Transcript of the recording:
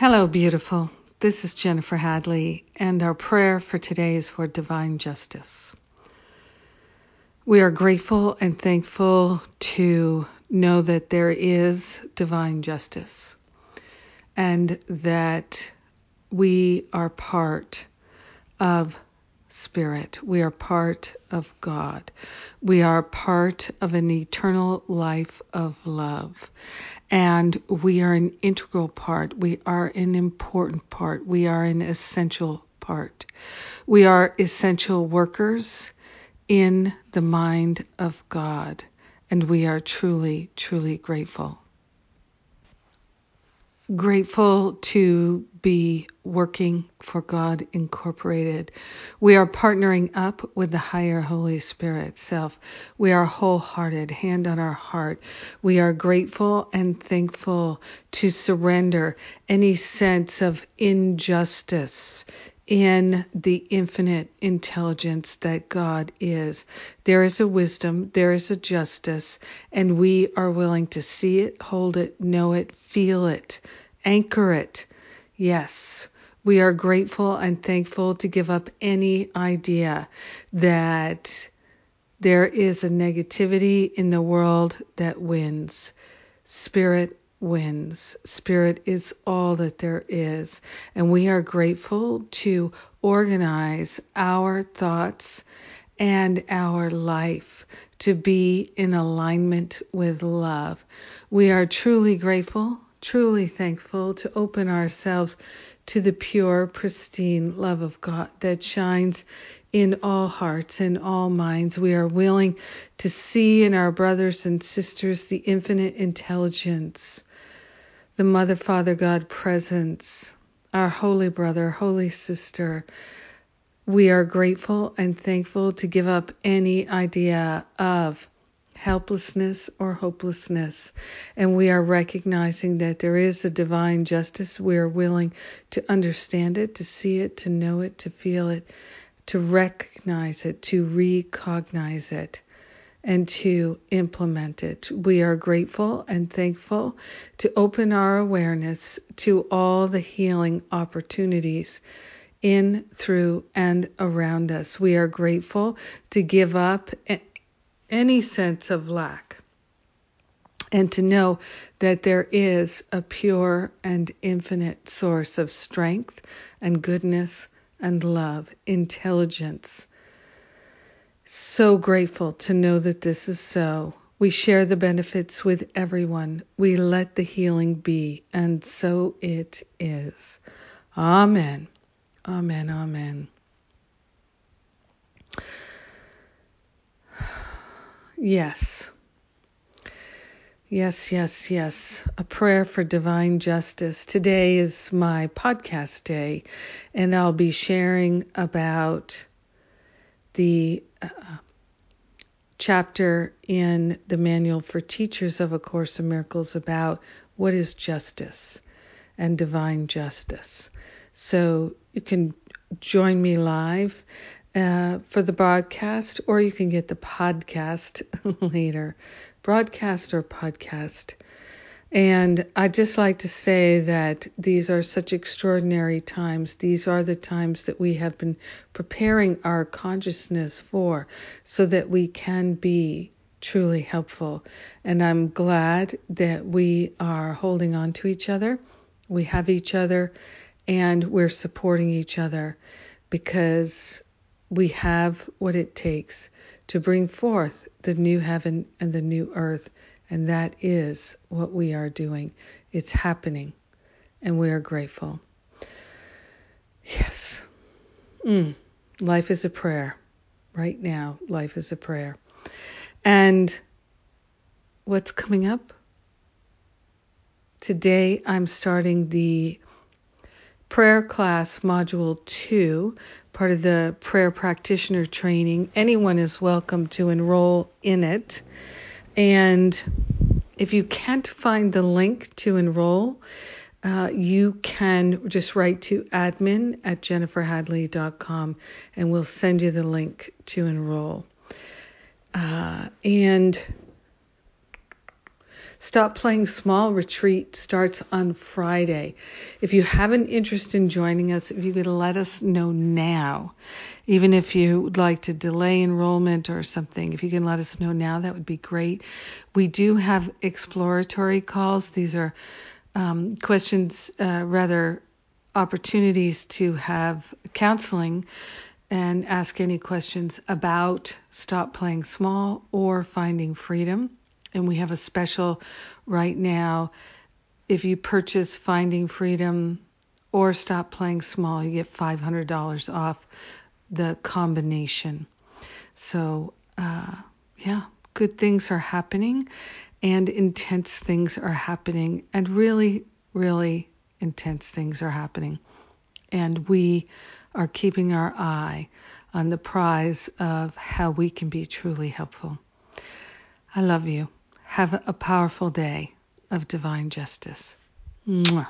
Hello, beautiful. This is Jennifer Hadley, and our prayer for today is for divine justice. We are grateful and thankful to know that there is divine justice and that we are part of Spirit. We are part of God. We are part of an eternal life of love. And we are an integral part. We are an important part. We are an essential part. We are essential workers in the mind of God. And we are truly, truly grateful grateful to be working for God Incorporated. We are partnering up with the higher Holy Spirit self. We are wholehearted, hand on our heart. We are grateful and thankful to surrender any sense of injustice in the infinite intelligence that God is. There is a wisdom, there is a justice, and we are willing to see it, hold it, know it, feel it, anchor it. Yes, we are grateful and thankful to give up any idea that there is a negativity in the world that wins. Spirit wins. Spirit is all that there is. And we are grateful to organize our thoughts and our life to be in alignment with love. We are truly grateful, truly thankful to open ourselves to the pure, pristine love of God that shines in all hearts and all minds. We are willing to see in our brothers and sisters the infinite intelligence the Mother, Father, God presence, our holy brother, holy sister. We are grateful and thankful to give up any idea of helplessness or hopelessness. And we are recognizing that there is a divine justice. We are willing to understand it, to see it, to know it, to feel it, to recognize it, to recognize it and to implement it. We are grateful and thankful to open our awareness to all the healing opportunities in, through, and around us. We are grateful to give up any sense of lack and to know that there is a pure and infinite source of strength and goodness and love, intelligence so grateful to know that this is so. We share the benefits with everyone. We let the healing be, and so it is. Amen. Amen. Amen. Yes. Yes, yes, yes. A prayer for divine justice. Today is my podcast day, and I'll be sharing about the chapter in the Manual for Teachers of A Course in Miracles about what is justice and divine justice. So you can join me live uh, for the broadcast, or you can get the podcast later. Broadcast or podcast. And I'd just like to say that these are such extraordinary times. These are the times that we have been preparing our consciousness for so that we can be truly helpful. And I'm glad that we are holding on to each other. We have each other and we're supporting each other because we have what it takes to bring forth the new heaven and the new earth and that is what we are doing. It's happening, and we are grateful. Yes. Mm. Life is a prayer. Right now, life is a prayer. And what's coming up? Today, I'm starting the prayer class module 2 part of the prayer practitioner training anyone is welcome to enroll in it and if you can't find the link to enroll, uh, you can just write to admin at jenniferhadley.com and we'll send you the link to enroll. Uh, and Stop Playing Small retreat starts on Friday. If you have an interest in joining us, if you could let us know now, even if you would like to delay enrollment or something, if you can let us know now, that would be great. We do have exploratory calls. These are um, questions, uh, rather opportunities to have counseling and ask any questions about Stop Playing Small or Finding Freedom. And we have a special right now. If you purchase Finding Freedom or Stop Playing Small, you get $500 off the combination. So, uh, yeah, good things are happening and intense things are happening, and really, really intense things are happening. And we are keeping our eye on the prize of how we can be truly helpful. I love you. Have a powerful day of divine justice. Mwah.